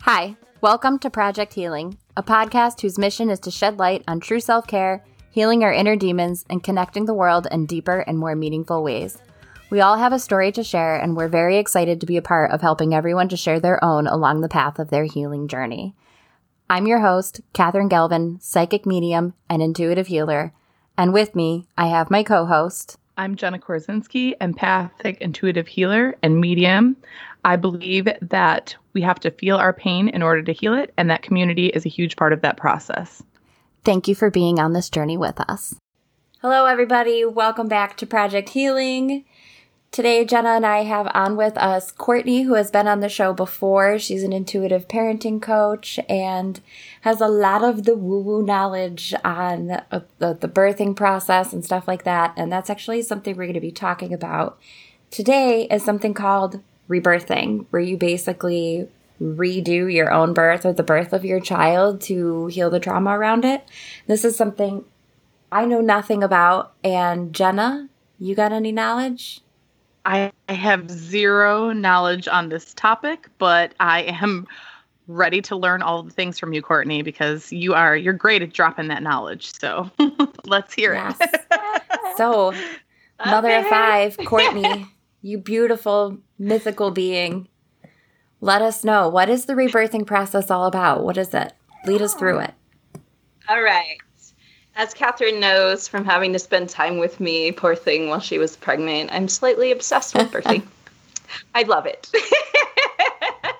Hi, welcome to Project Healing, a podcast whose mission is to shed light on true self care, healing our inner demons, and connecting the world in deeper and more meaningful ways. We all have a story to share, and we're very excited to be a part of helping everyone to share their own along the path of their healing journey. I'm your host, Katherine Galvin, psychic medium and intuitive healer, and with me, I have my co host. I'm Jenna Korzinski, empathic intuitive healer and medium. I believe that we have to feel our pain in order to heal it, and that community is a huge part of that process. Thank you for being on this journey with us. Hello, everybody. Welcome back to Project Healing. Today, Jenna and I have on with us Courtney, who has been on the show before. She's an intuitive parenting coach and has a lot of the woo woo knowledge on uh, the, the birthing process and stuff like that. And that's actually something we're going to be talking about today is something called rebirthing, where you basically redo your own birth or the birth of your child to heal the trauma around it. This is something I know nothing about. And Jenna, you got any knowledge? I have zero knowledge on this topic, but I am ready to learn all the things from you, Courtney, because you are you're great at dropping that knowledge. So let's hear yes. it. so, mother okay. of five, Courtney, you beautiful mythical being. Let us know what is the rebirthing process all about? What is it? Lead us through it. All right. As Catherine knows from having to spend time with me, poor thing, while she was pregnant, I'm slightly obsessed with birthing. I love it.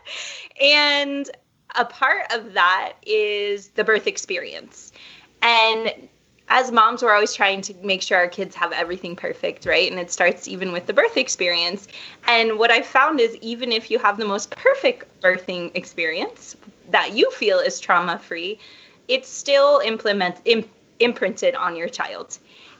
and a part of that is the birth experience. And as moms, we're always trying to make sure our kids have everything perfect, right? And it starts even with the birth experience. And what I found is even if you have the most perfect birthing experience that you feel is trauma free, it's still implement imp- imprinted on your child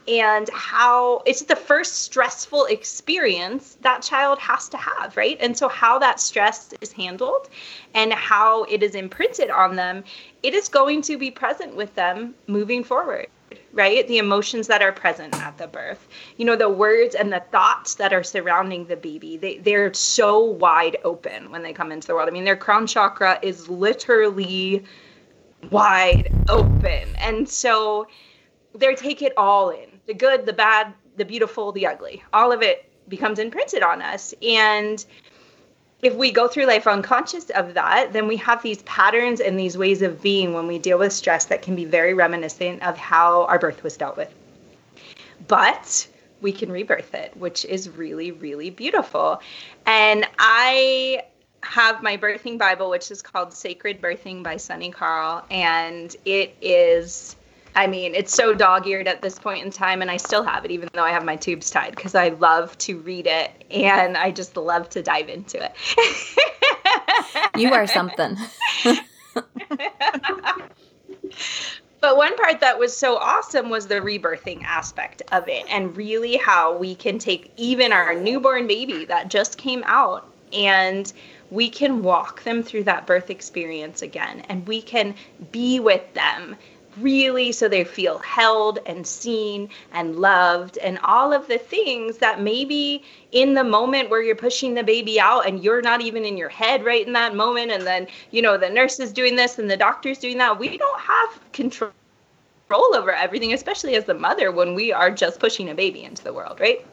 and how it's the first stressful experience that child has to have, right? And so, how that stress is handled and how it is imprinted on them, it is going to be present with them moving forward, right? The emotions that are present at the birth, you know, the words and the thoughts that are surrounding the baby, they, they're so wide open when they come into the world. I mean, their crown chakra is literally wide open. And so they take it all in the good, the bad, the beautiful, the ugly. All of it becomes imprinted on us. And if we go through life unconscious of that, then we have these patterns and these ways of being when we deal with stress that can be very reminiscent of how our birth was dealt with. But we can rebirth it, which is really, really beautiful. And I have my birthing Bible, which is called Sacred Birthing by Sunni Karll. And it is, I mean, it's so dog eared at this point in time. And I still have it, even though I have my tubes tied, because I love to read it and I just love to dive into it. you are something. But one part that was so awesome was the rebirthing aspect of it, and really how we can take even our newborn baby that just came out and we can walk them through that birth experience again and we can be with them really so they feel held and seen and loved and all of the things that maybe in the moment where you're pushing the baby out and you're not even in your head right in that moment and then you know the nurse is doing this and the doctor's doing that we don't have control over everything especially as the mother when we are just pushing a baby into the world right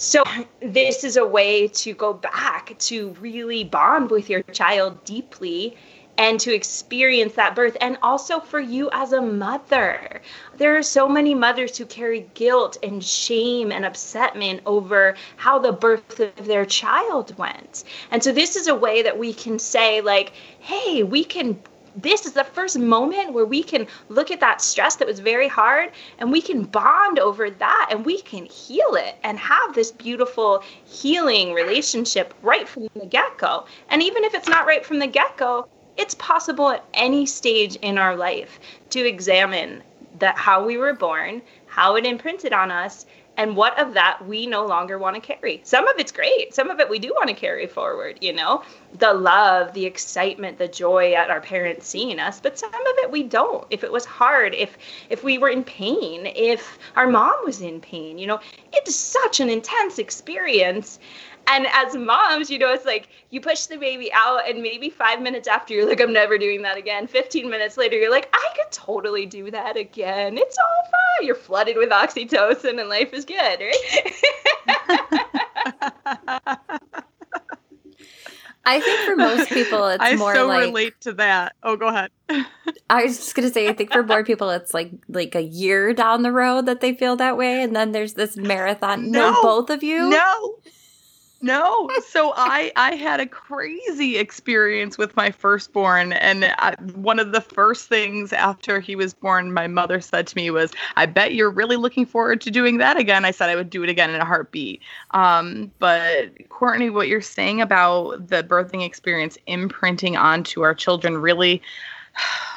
so, this is a way to go back to really bond with your child deeply and to experience that birth. And also for you as a mother. There are so many mothers who carry guilt and shame and upsetment over how the birth of their child went. And so, this is a way that we can say, like, hey, we can this is the first moment where we can look at that stress that was very hard and we can bond over that and we can heal it and have this beautiful healing relationship right from the get go. And even if it's not right from the get go, it's possible at any stage in our life to examine that how we were born, how it imprinted on us, and what of that we no longer want to carry? Some of it's great some of it we do want to carry forward you know? The love the excitement the joy at our parents seeing us but some of it we don't. If it was hard if if we were in pain if our mom was in pain you know? It's such an intense experience and as moms, you know, it's like you push the baby out, and maybe five minutes after, you're like, I'm never doing that again. 15 minutes later, you're like, I could totally do that again. It's all fine. You're flooded with oxytocin, and life is good, right? I think for most people, it's I more so like relate to that. Oh, go ahead. I was just gonna say, I think for more people, it's like like a year down the road that they feel that way, and then there's this marathon. No, no both of you. No, no. So I I had a crazy experience with my firstborn and I, one of the first things after he was born my mother said to me was, "I bet you're really looking forward to doing that again." I said I would do it again in a heartbeat. Um, but Courtney, what you're saying about the birthing experience imprinting onto our children really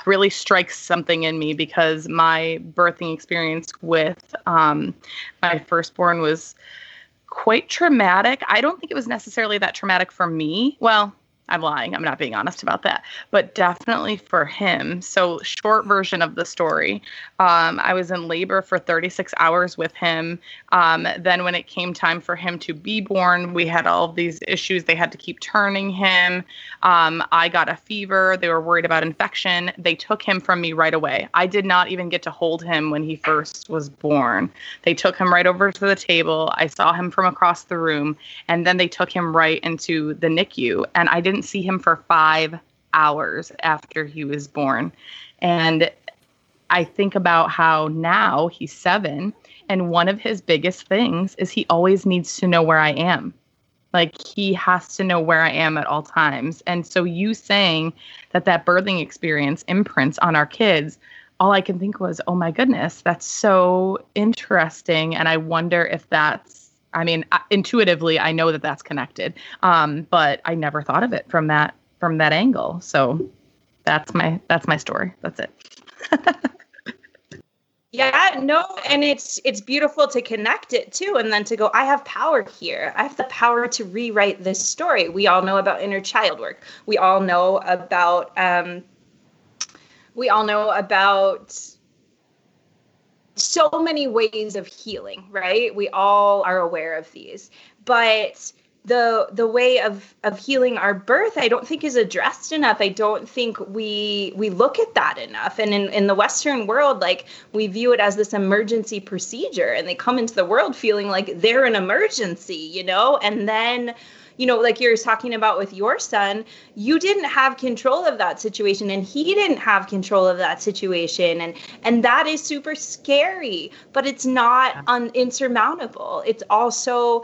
really strikes something in me because my birthing experience with um, my firstborn was quite traumatic. I don't think it was necessarily that traumatic for me. Well, I'm lying. I'm not being honest about that, but definitely for him. So, short version of the story um, I was in labor for 36 hours with him. Um, then, when it came time for him to be born, we had all these issues. They had to keep turning him. Um, I got a fever. They were worried about infection. They took him from me right away. I did not even get to hold him when he first was born. They took him right over to the table. I saw him from across the room, and then they took him right into the NICU. And I didn't see him for five hours after he was born. And I think about how now he's seven, and one of his biggest things is he always needs to know where I am. Like he has to know where I am at all times. And so you saying that that birthing experience imprints on our kids, all I can think was, oh my goodness, that's so interesting. And I wonder if that's I mean, intuitively, I know that that's connected, um, but I never thought of it from that from that angle. So that's my that's my story. That's it. yeah, no, and it's it's beautiful to connect it too, and then to go. I have power here. I have the power to rewrite this story. We all know about inner child work. We all know about. Um, we all know about so many ways of healing, right? We all are aware of these. But the the way of of healing our birth i don't think is addressed enough i don't think we we look at that enough and in, in the western world like we view it as this emergency procedure and they come into the world feeling like they're an emergency you know and then you know, like you're talking about with your son, you didn't have control of that situation and he didn't have control of that situation. And and that is super scary, but it's not un- insurmountable. It's also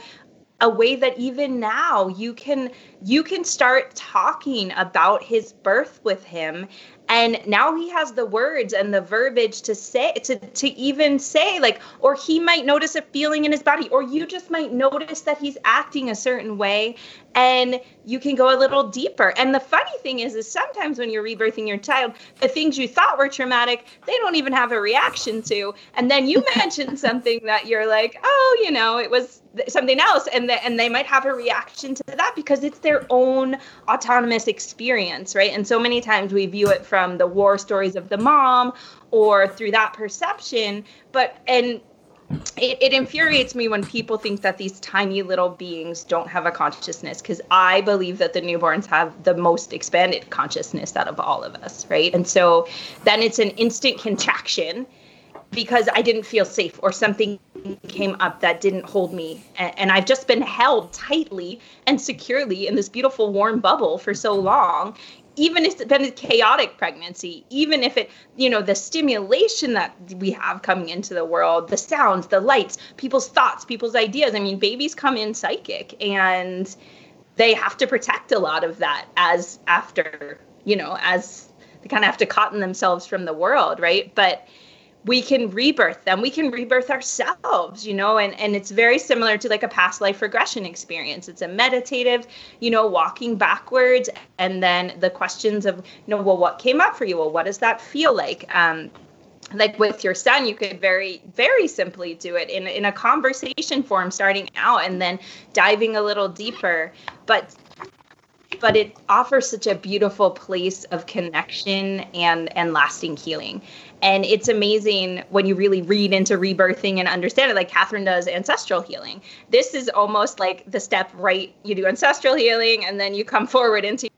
a way that even now you can you can start talking about his birth with him and now he has the words and the verbiage to say to to even say like or he might notice a feeling in his body or you just might notice that he's acting a certain way and you can go a little deeper. And the funny thing is is sometimes when you're rebirthing your child the things you thought were traumatic they don't even have a reaction to. And then you mention something that you're like oh you know it was something else. And the, and they might have a reaction to that because it's their own autonomous experience right? And so many times we view it from the war stories of the mom or through that perception but and it, it, infuriates me when people think that these tiny little beings don't have a consciousness because I believe that the newborns have the most expanded consciousness out of all of us, right? And so then it's an instant contraction because I didn't feel safe or something came up that didn't hold me. And I've just been held tightly and securely in this beautiful warm bubble for so long. Even if it's been a chaotic pregnancy, even if it, you know, the stimulation that we have coming into the world, the sounds, the lights, people's thoughts, people's ideas. I mean, babies come in psychic and they have to protect a lot of that as after, you know, as they kind of have to cotton themselves from the world, right? But we can rebirth them. We can rebirth ourselves you know and and it's very similar to like a past life regression experience. It's a meditative you know walking backwards and then the questions of you know well what came up for you? Well what does that feel like? Um like with your son you could very very simply do it in, in a conversation form starting out and then diving a little deeper. But but it offers such a beautiful place of connection and and lasting healing. And it's amazing when you really read into rebirthing and understand it like catherine does ancestral healing. This is almost like the step right you do ancestral healing and then you come forward into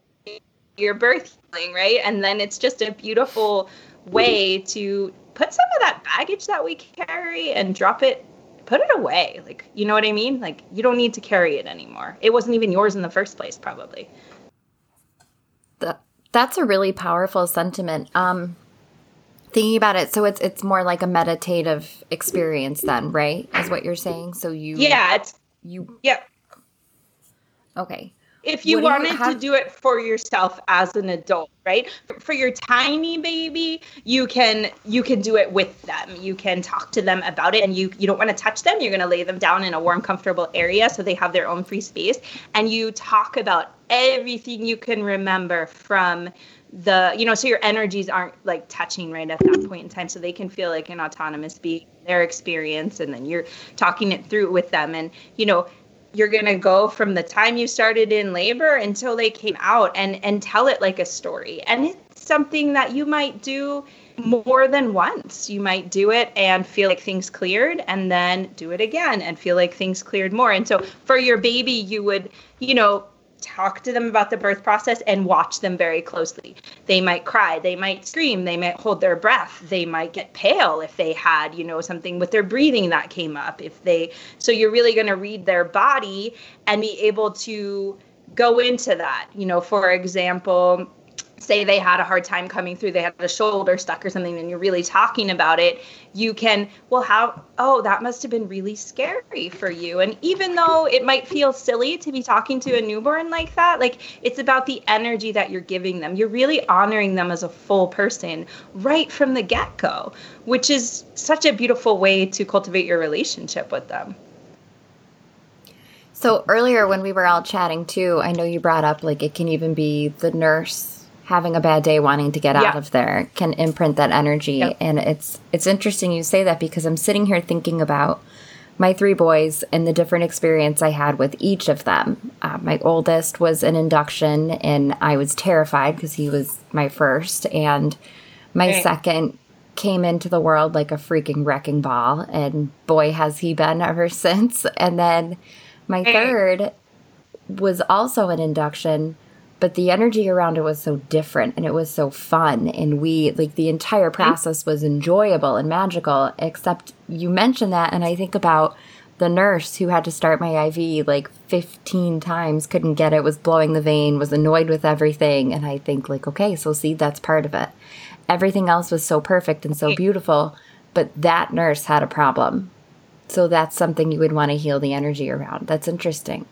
your birth healing right? And then it's just a beautiful way to put some of that baggage that we carry and drop it put it away. Like you know what i mean? Like you don't need to carry it anymore. It wasn't even yours in the first place probably that's a really powerful sentiment um thinking about it. So it's it's more like a meditative experience then right is what you're saying? So you yeah it's you yeah okay if you What do you wanted have- to do it for yourself as an adult right? For your tiny baby you can you can do it with them. You can talk to them about it and you you don't want to touch them. You're going to lay them down in a warm comfortable area so they have their own free space. And you talk about everything you can remember from the you know so your energies aren't like touching right at that point in time. So they can feel like an autonomous being their experience and then you're talking it through with them. And you know you're going to go from the time you started in labor until they came out and and tell it like a story. And it's something that you might do more than once. You might do it and feel like things cleared and then do it again and feel like things cleared more. And so for your baby you would you know talk to them about the birth process and watch them very closely. They might cry, they might scream, they might hold their breath, they might get pale if they had, you know, something with their breathing that came up. If they so you're really going to read their body and be able to go into that. You know, for example, say they had a hard time coming through, they had a shoulder stuck or something, and you're really talking about it, you can, well, how, oh, that must have been really scary for you. And even though it might feel silly to be talking to a newborn like that, like it's about the energy that you're giving them. You're really honoring them as a full person right from the get go, which is such a beautiful way to cultivate your relationship with them. So earlier when we were all chatting too, I know you brought up like it can even be the nurse having a bad day wanting to get out of there can imprint that energy Yep. and it's it's interesting you say that because I'm sitting here thinking about my three boys and the different experience I had with each of them. Uh, my oldest was an induction and I was terrified because he was my first and my Right. second came into the world like a freaking wrecking ball and boy has he been ever since and then my Right. third was also an induction but the energy around it was so different and it was so fun. And we like the entire process was enjoyable and magical except you mentioned that and i think about the nurse who had to start my iv like 15 times couldn't get it was blowing the vein was annoyed with everything. And i think like okay so see that's part of it. Everything else was so perfect and so beautiful but that nurse had a problem. So that's something you would want to heal the energy around. That's interesting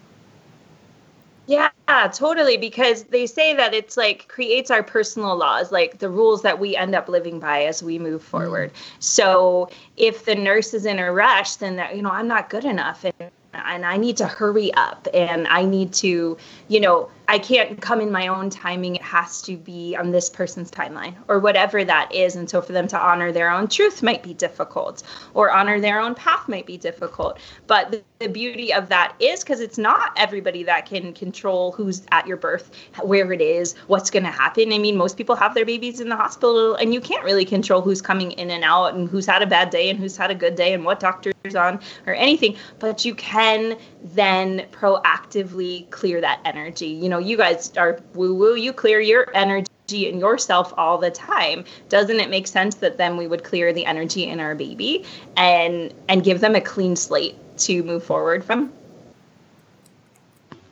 Yeah, totally. Because they say that it's like creates our personal laws, like the rules that we end up living by as we move mm-hmm. forward. So if the nurse is in a rush, then that you know I'm not good enough, and and I need to hurry up, and I need to, you know, I can't come in my own timing. It has to be on this person's timeline or whatever that is. And so for them to honor their own truth might be difficult, or honor their own path might be difficult. But the, the beauty of that is because it's not everybody that can control who's at your birth, where it is, what's going to happen. I mean, most people have their babies in the hospital, and you can't really control who's coming in and out, and who's had a bad day, and who's had a good day, and what doctor's on, or anything. But you can then proactively clear that energy. You know, you guys are woo woo, you clear your energy in yourself all the time doesn't it make sense that then we would clear the energy in our baby and and give them a clean slate to move forward from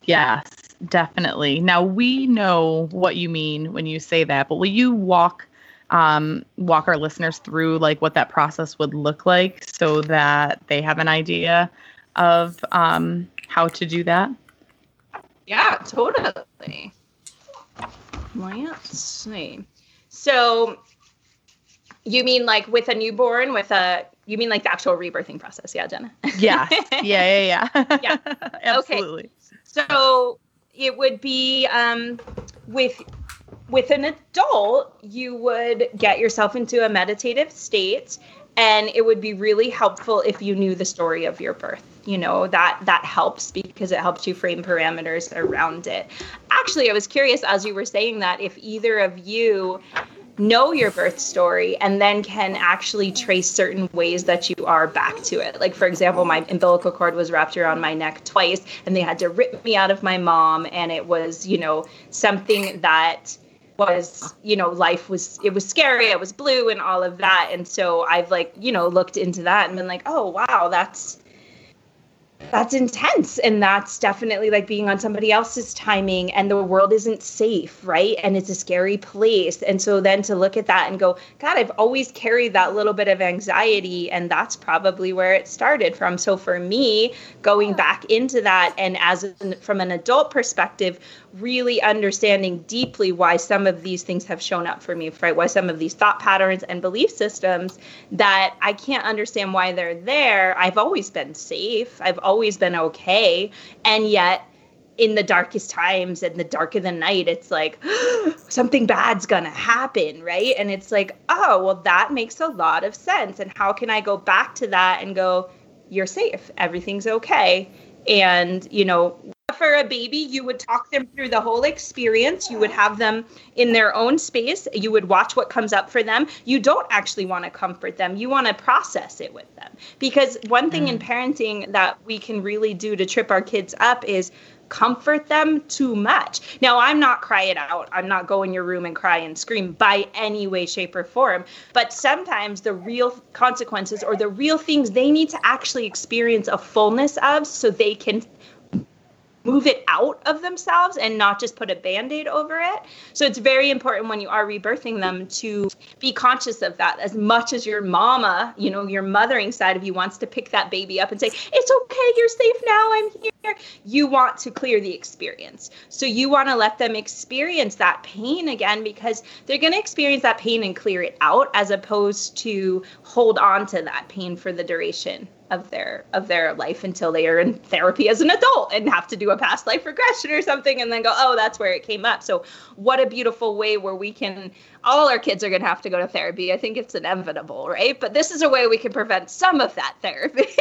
Yes, definitely. Now we know what you mean when you say that, but will you walk um, walk our listeners through like what that process would look like so that they have an idea of um, how to do that? Yeah, totally. Let's see. So you mean like with a newborn with a you mean like the actual rebirthing process, yeah, Jenna? Yes. Yeah, yeah, yeah. Yeah. Absolutely. So it would be um, with with an adult, you would get yourself into a meditative state and it would be really helpful if you knew the story of your birth you know that that helps because it helps you frame parameters around it actually i was curious as you were saying that if either of you know your birth story and then can actually trace certain ways that you are back to it. Like, for example, my umbilical cord was wrapped around my neck twice and they had to rip me out of my mom. And it was, you know, something that was you know life was it was scary it was blue and all of that. And so i've like you know looked into that and been like oh wow that's that's intense and that's definitely like being on somebody else's timing and the world isn't safe right? And it's a scary place. And so then to look at that and go god i've always carried that little bit of anxiety and that's probably where it started from. So for me going back into that and as an, from an adult perspective really understanding deeply why some of these things have shown up for me, right? Why some of these thought patterns and belief systems that I can't understand why they're there. I've always been safe, I've always been okay. And yet, in the darkest times and the dark of the night, it's like something bad's gonna happen, right? And it's like, oh, well, that makes a lot of sense. And how can I go back to that and go, you're safe, everything's okay? And, you know, for a baby, you would talk them through the whole experience. You would have them in their own space. You would watch what comes up for them. You don't actually want to comfort them. You want to process it with them. Because one thing mm. in parenting that we can really do to trip our kids up is comfort them too much. Now, I'm not cry it out. I'm not go in your room and cry and scream by any way, shape, or form. But sometimes the real consequences or the real things they need to actually experience a fullness of so they can move it out of themselves and not just put a band-aid over it. So it's very important when you are rebirthing them to be conscious of that. As much as your mama you know your mothering side of you wants to pick that baby up and say it's okay you're safe now i'm here you want to clear the experience. So you want to let them experience that pain again because they're going to experience that pain and clear it out as opposed to hold on to that pain for the duration of their of their life until they are in therapy as an adult and have to do a past life regression or something and then go oh that's where it came up. So what a beautiful way where we can all our kids are going to have to go to therapy. I think it's inevitable right? But this is a way we can prevent some of that therapy.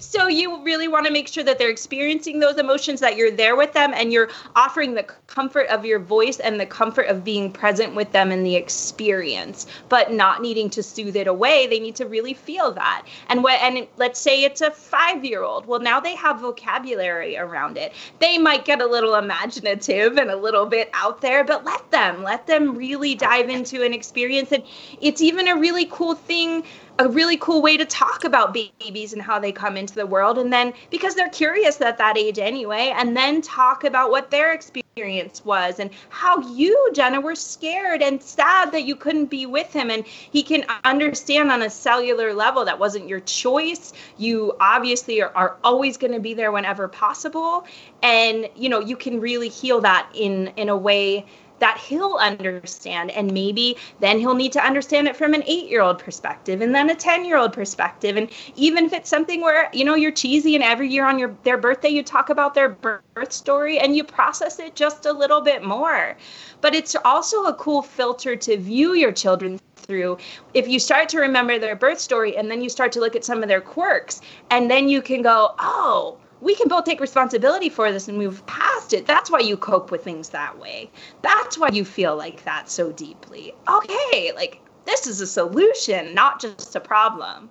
So you really want to make sure that they're experiencing those emotions that you're there with them and you're offering the comfort of your voice and the comfort of being present with them in the experience but not needing to soothe it away. They need to really feel that and what and let's say it's a 5 year old well now they have vocabulary around it. They might get a little imaginative and a little bit out there but let them let them really dive into an experience. And it's even a really cool thing a really cool way to talk about babies and how they come into the world and then because they're curious at that age anyway and then talk about what their experience was and how you jenna were scared and sad that you couldn't be with him and he can understand on a cellular level that wasn't your choice. You obviously are, are always going to be there whenever possible and you know you can really heal that in in a way that he'll understand and maybe then he'll need to understand it from an 8-year-old perspective and then a 10-year-old perspective and even if it's something where you know you're cheesy and every year on your their birthday you talk about their birth story and you process it just a little bit more. But it's also a cool filter to view your children through. If you start to remember their birth story and then you start to look at some of their quirks and then you can go oh we can both take responsibility for this and move past it. That's why you cope with things that way. That's why you feel like that so deeply. Okay, like this is a solution, not just a problem.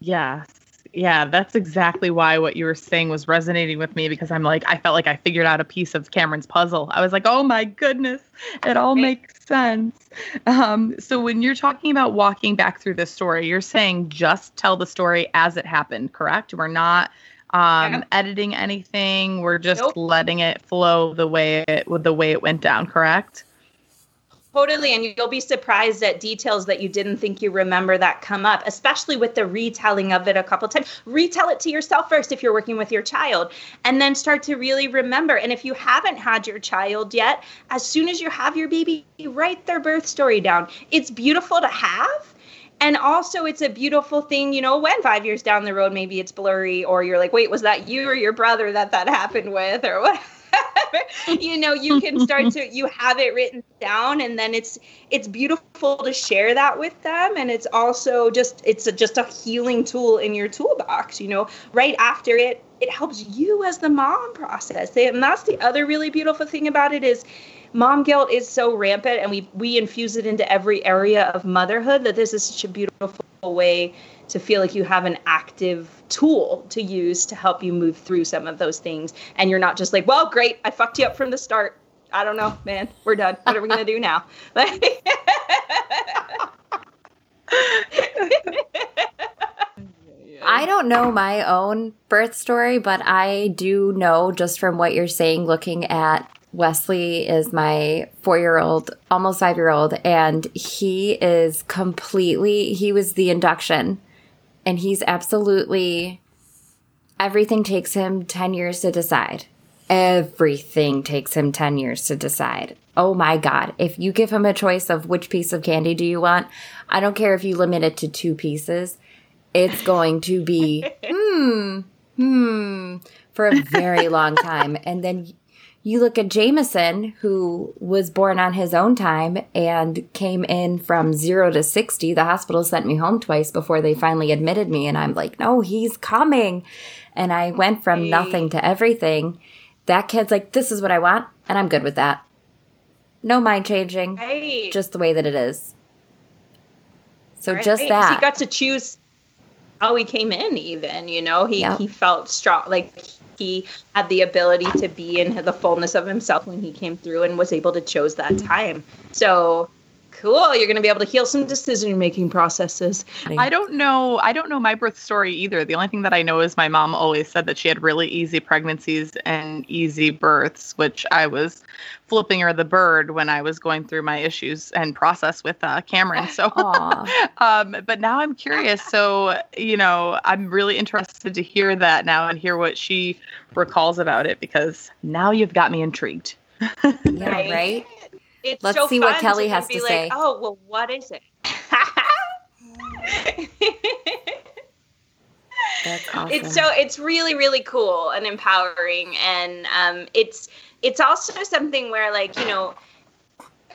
Yes. Yeah, that's exactly why what you were saying was resonating with me because I'm like, I felt like I figured out a piece of Cameron's puzzle. I was like, oh my goodness, it all right. makes sense. Um, so when you're talking about walking back through the story, you're saying just tell the story as it happened, correct? We're not um, yeah. editing anything. We're just nope. letting it flow the way it the way it went down, correct? Totally. And you'll be surprised at details that you didn't think you remember that come up, especially with the retelling of it a couple times. Retell it to yourself first if you're working with your child, and then start to really remember. And if you haven't had your child yet, as soon as you have your baby, write their birth story down. It's beautiful to have. And also, it's a beautiful thing, you know, when five years down the road, maybe it's blurry, or you're like, wait, was that you or your brother that that happened with, or what? you know, you can start to you have it written down and then it's it's beautiful to share that with them and it's also just it's a, just a healing tool in your toolbox, you know. Right after it it helps you as the mom process. And that's the other really beautiful thing about it is mom guilt is so rampant and we we infuse it into every area of motherhood that this is such a beautiful way to feel like you have an active tool to use to help you move through some of those things. And you're not just like well great i fucked you up from the start. I don't know man we're done. What are we going to do now? I don't know my own birth story, but I do know just from what you're saying, looking at Wesley is my four year old, almost five year old, and he is completely, he was the induction, and he's absolutely, everything takes him 10 years to decide. Everything takes him 10 years to decide. Oh my God. If you give him a choice of which piece of candy do you want, I don't care if you limit it to two pieces, it's going to be, hmm, hmm, for a very long time. And then you look at Jameson, who was born on his own time and came in from zero to 60. The hospital sent me home twice before they finally admitted me. And I'm like, no, he's coming. And I went from hey. nothing to everything. That kid's like, this is what I want. And I'm good with that. No mind changing. Hey. Just the way that it is. So right. just that. He got to choose how he came in, even, you know, he, yep. he felt strong. Like he had the ability to be in the fullness of himself when he came through and was able to chose that time. So cool. You're going to be able to heal some decision making processes i don't know i don't know my birth story either. The only thing that i know is my mom always said that she had really easy pregnancies and easy births which i was flipping her the bird when i was going through my issues and process with uh, cameron so um, but now i'm curious. So you know i'm really interested to hear that now and hear what she recalls about it because now you've got me intrigued. Yeah right it's Let's so see what Kelly has to like, say. Oh, well, what is it? That's awesome. It's so it's really really cool and empowering, and um, it's it's also something where like you know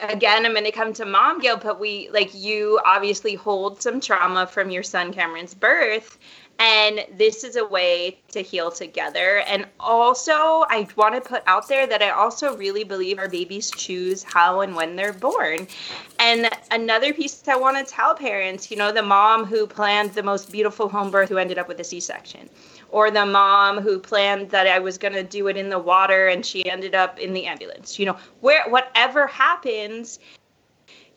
again i'm going to come to mom guilt but we like you obviously hold some trauma from your son cameron's birth and this is a way to heal together. And also, I want to put out there that I also really believe our babies choose how and when they're born. And another piece I want to tell parents you know, the mom who planned the most beautiful home birth who ended up with a C section, or the mom who planned that I was going to do it in the water and she ended up in the ambulance. You know, where whatever happens,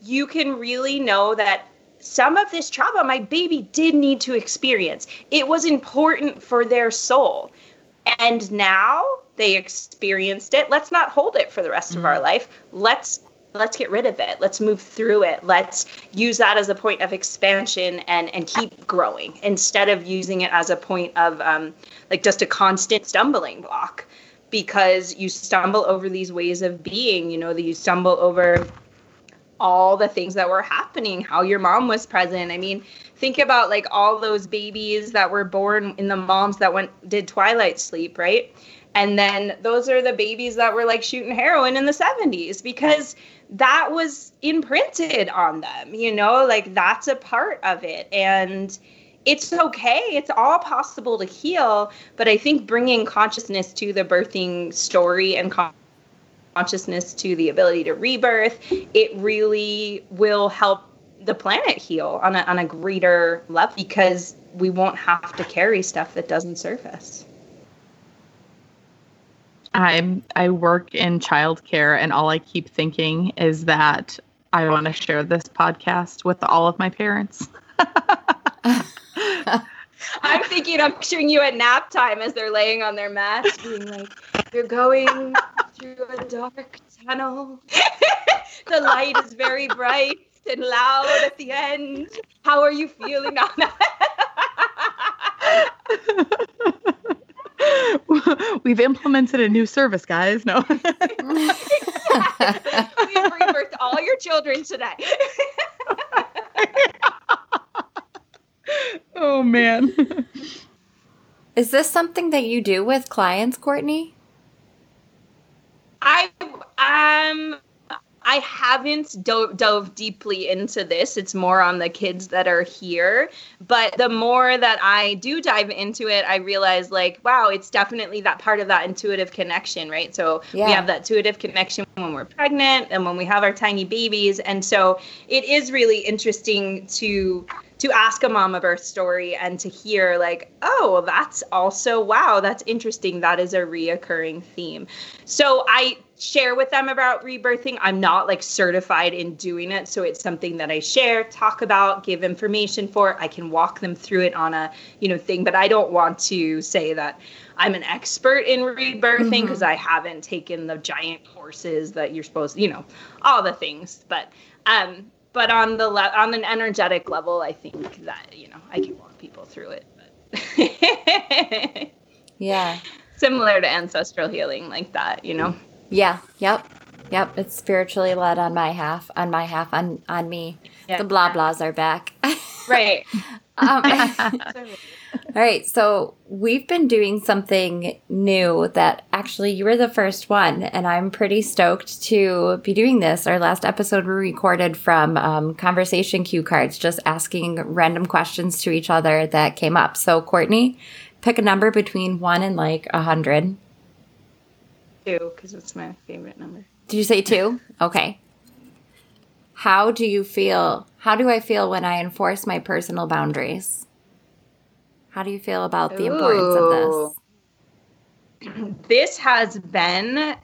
you can really know that some of this trauma my baby did need to experience. It was important for their soul. And now they experienced it. Let's not hold it for the rest mm-hmm. of our mm-hmm. life. Let's let's get rid of it. Let's move through it. Let's use that as a point of expansion and and keep growing instead of using it as a point of um, like just a constant stumbling block because you stumble over these ways of being. You know, that you stumble over all the things that were happening, how your mom was present. I mean, think about like all those babies that were born in the moms that went did twilight sleep, right? And then those are the babies that were like shooting heroin in the 70s because that was imprinted on them, you know, like that's a part of it. And it's okay. It's all possible to heal. But I think bringing consciousness to the birthing story and consciousness to the ability to rebirth, it really will help the planet heal on a, on a greater level because we won't have to carry stuff that doesn't serve us. I I work in childcare, and all I keep thinking is that I want to share this podcast with all of my parents. I'm thinking, I'm picturing you at nap time as they're laying on their mats, being like, "You're going through a dark tunnel. the light is very bright and loud at the end. How are you feeling on that?" We've implemented a new service, guys. No. We've rebirthed all your children today. oh man. Is this something that you do with clients, Courtney? I um I haven't dove, dove deeply into this. It's more on the kids that are here. But the more that I do dive into it, I realize, like, wow, it's definitely that part of that intuitive connection, right? So yeah. we have that intuitive connection when we're pregnant and when we have our tiny babies. And so it is really interesting to to ask a mama birth story and to hear like oh that's also wow that's interesting. That is a reoccurring theme. So i share with them about rebirthing. I'm not like certified in doing it so it's something that i share talk about give information for. I can walk them through it on a you know thing but i don't want to say that i'm an expert in rebirthing because mm-hmm. i haven't taken the giant courses that you're supposed you know all the things. But um but on the le- on an energetic level, I think that you know I can walk people through it. But yeah, similar to ancestral healing, like that, you know. Yeah. Yep. Yep. It's spiritually led on my half, on my half, on on me. Yeah. The blah blahs are back. right. Um, all right. So we've been doing something new that actually you were the first one, and I'm pretty stoked to be doing this. Our last episode we recorded from um, conversation cue cards, just asking random questions to each other that came up. So, Courtney, pick a number between one and like a hundred. Two, because it's my favorite number. Did you say two? Okay. How do you feel? How do I feel when I enforce my personal boundaries? How do you feel about the Ooh. importance of this? This has been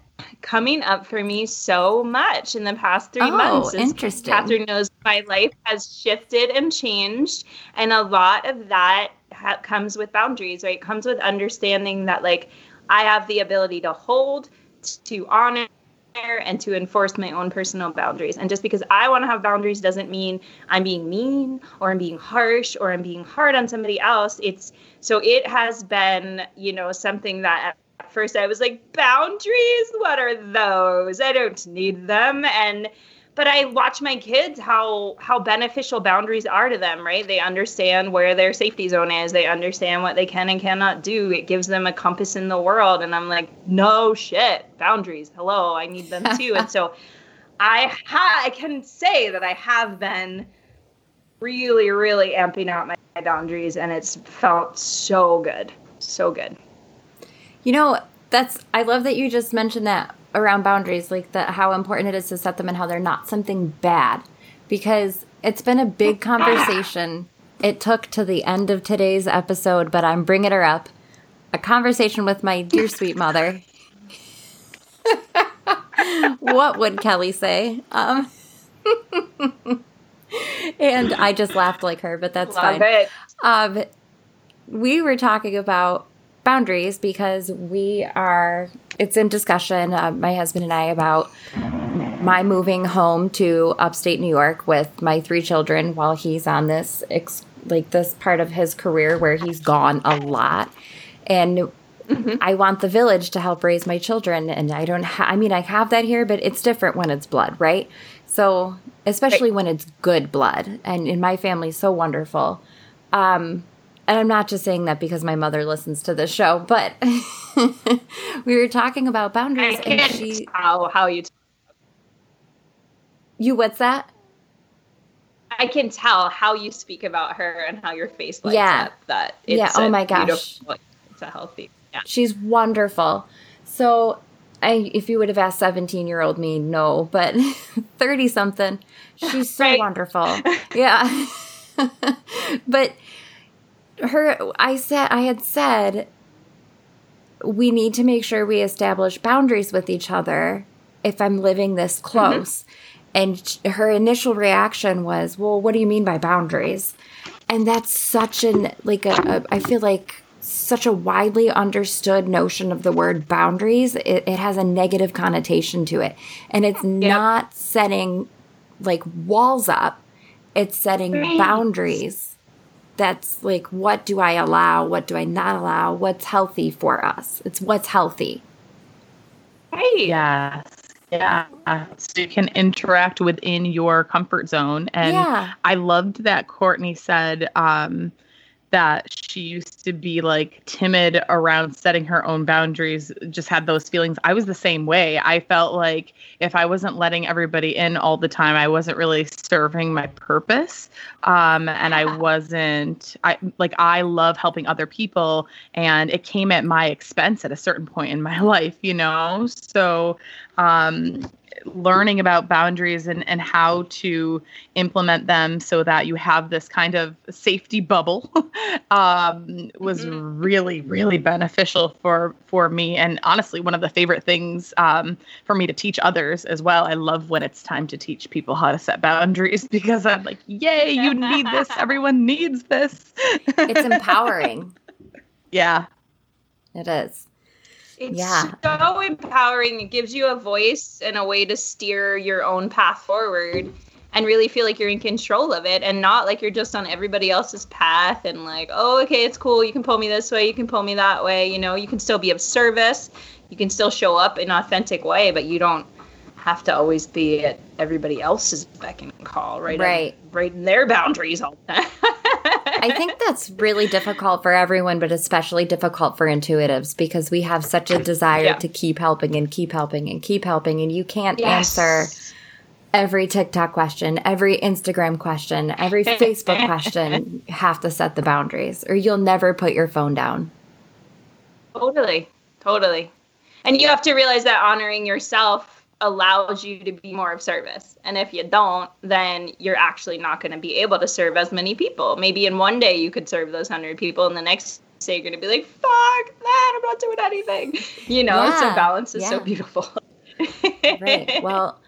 coming up for me so much in the past three oh, months. Interesting. Catherine knows my life has shifted and changed, and a lot of that ha- comes with boundaries. Right, it comes with understanding that like I have the ability to hold, to honor, and to enforce my own personal boundaries. And just because I want to have boundaries doesn't mean I'm being mean or I'm being harsh or I'm being hard on somebody else. It's so it has been, you know, something that at first I was like, boundaries? What are those? I don't need them. And but I watch my kids how how beneficial boundaries are to them, right? They understand where their safety zone is. They understand what they can and cannot do. It gives them a compass in the world. And I'm like, no shit, boundaries. Hello, I need them too. and so I ha- I can say that I have been really, really amping out my boundaries and it's felt so good. So good. You know, that's I love that you just mentioned that around boundaries, like the how important it is to set them and how they're not something bad, because it's been a big conversation. It took to the end of today's episode, but I'm bringing her up. A conversation with my dear sweet mother. what would Kelly say? Um, and I just laughed like her, but that's Love fine. Um, we were talking about boundaries because we are it's in discussion uh, my husband and i about my moving home to upstate new york with my three children while he's on this ex- like this part of his career where he's gone a lot and mm-hmm. i want the village to help raise my children and i don't ha- i mean i have that here but it's different when it's blood right so especially right. when it's good blood and in my family so wonderful um and I'm not just saying that because my mother listens to this show, but we were talking about boundaries, and she how how you. T- you what's that? I can tell how you speak about her and how your face lights yeah. up. That yeah. Oh my gosh, it's a healthy. Yeah. She's wonderful. So, I if you would have asked seventeen year old me, no, but thirty something, she's so right. wonderful. Yeah, but her I said I had said we need to make sure we establish boundaries with each other if I'm living this mm-hmm. close. Mm-hmm. And her initial reaction was, "Well, what do you mean by boundaries?" And that's such an like a, a I feel like such a widely understood notion of the word boundaries. It, it has a negative connotation to it, and it's yep. not setting like walls up. It's setting boundaries that's like what do I allow, what do I not allow, what's healthy for us. It's what's healthy. Right. Yes. Yeah. So you can interact within your comfort zone. And yeah. I loved that Courtney said um, that she used to be like timid around setting her own boundaries, just had those feelings. I was the same way. I felt like if I wasn't letting everybody in all the time, I wasn't really serving my purpose. Um, and I wasn't, I like, I love helping other people, and it came at my expense at a certain point in my life, you know? So, um, learning about boundaries and, and how to implement them so that you have this kind of safety bubble um, was mm-hmm. really really beneficial for for me. And honestly one of the favorite things um, for me to teach others as well. I love when it's time to teach people how to set boundaries because i'm like yay you need this. Everyone needs this. It's empowering. Yeah. It is it's yeah. so empowering. It gives you a voice and a way to steer your own path forward and really feel like you're in control of it and not like you're just on everybody else's path and like, oh, okay, it's cool. You can pull me this way. You can pull me that way. You know, you can still be of service. You can still show up in an authentic way, but you don't have to always be at everybody else's beck and call, right? Right. right in their boundaries all the time. I think that's really difficult for everyone, but especially difficult for intuitives because we have such a desire yeah. to keep helping and keep helping and keep helping, and you can't yes. answer every TikTok question, every Instagram question, every Facebook question. You have to set the boundaries, or you'll never put your phone down. Totally, totally. And you have to realize that honoring yourself allows you to be more of service. And if you don't, then you're actually not going to be able to serve as many people. Maybe in one day you could serve those 100 people, and the next day you're going to be like, fuck that, I'm not doing anything. You know, yeah, so balance is yeah. so beautiful. right. Well,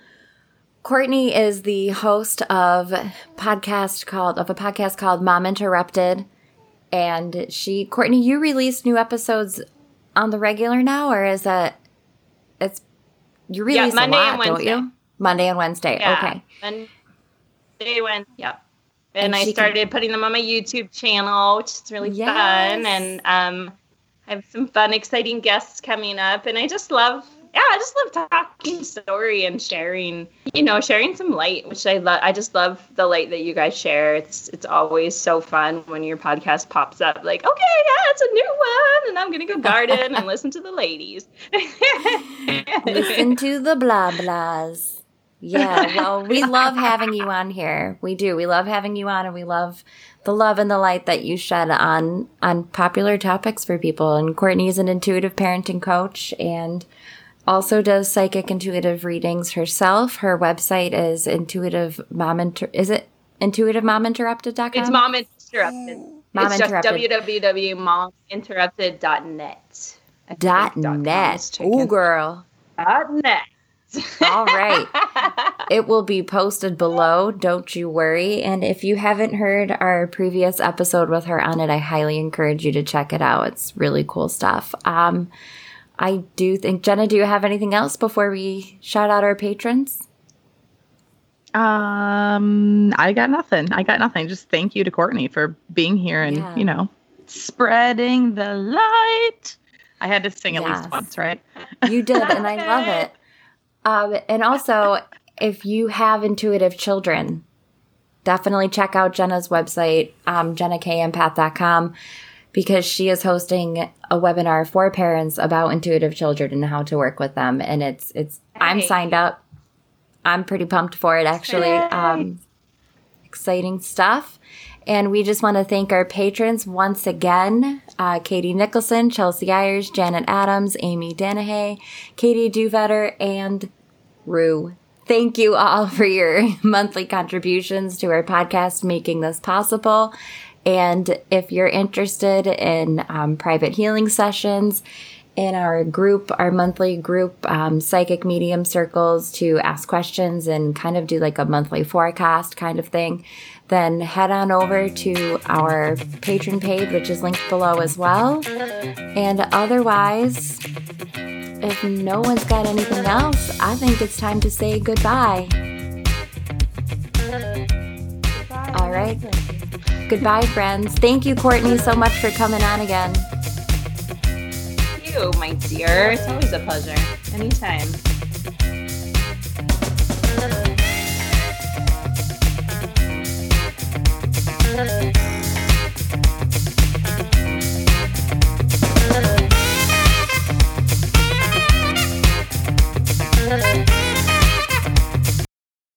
Courtney is the host of podcast called of a podcast called Mom Interrupted. And she Courtney, you release new episodes on the regular now, or is that you release yeah, Monday a lot, and Wednesday. don't you? Monday and Wednesday. Yeah. Okay. Monday, Wednesday. Yep. And, and I started can... putting them on my YouTube channel, which is really yes. fun. And um, I have some fun, exciting guests coming up. And I just love yeah, I just love talking story and sharing, you know, sharing some light, which I love. I just love the light that you guys share. It's it's always so fun when your podcast pops up. Like, okay, yeah, it's a new one, and I'm gonna go garden and listen to the ladies. listen to the blah blahs. Yeah, well, we love having you on here. We do. We love having you on, and we love the love and the light that you shed on on popular topics for people. And Courtney is an intuitive parenting coach, and also does psychic intuitive readings herself. Her website is intuitive mom inter- is it intuitivemominterrupted.com? It's mom interrupted. Mom it's interrupted. just www.mominterrupted.net. Dot net. Oh, girl. Dot net. All right. It will be posted below. Don't you worry. And if you haven't heard our previous episode with her on it, I highly encourage you to check it out. It's really cool stuff. Um, I do think, Jenna, do you have anything else before we shout out our patrons? Um, I got nothing. I got nothing. Just thank you to Courtney for being here and, yeah. you know, spreading the light. I had to sing at yes. least once, right? You did, and I love it. Um, and also, if you have intuitive children, definitely check out Jenna's website, um, jennakayempath.com because she is hosting a webinar for parents about intuitive children and how to work with them. And it's, it's, I'm signed up. I'm pretty pumped for it actually. Um, exciting stuff. And we just want to thank our patrons once again uh, Katie Nicholson, Chelsea Ayers, Janet Adams, Amy Danahay, Katie Duvetter, and Rue. Thank you all for your monthly contributions to our podcast, making this possible. And if you're interested in um, private healing sessions, in our group, our monthly group um, psychic medium circles to ask questions and kind of do like a monthly forecast kind of thing, then head on over to our Patreon page, which is linked below as well. And otherwise, if no one's got anything else, I think it's time to say goodbye. goodbye. All right. Goodbye, friends. Thank you, Courtney, so much for coming on again. Thank you, my dear. It's always a pleasure. Anytime. Thank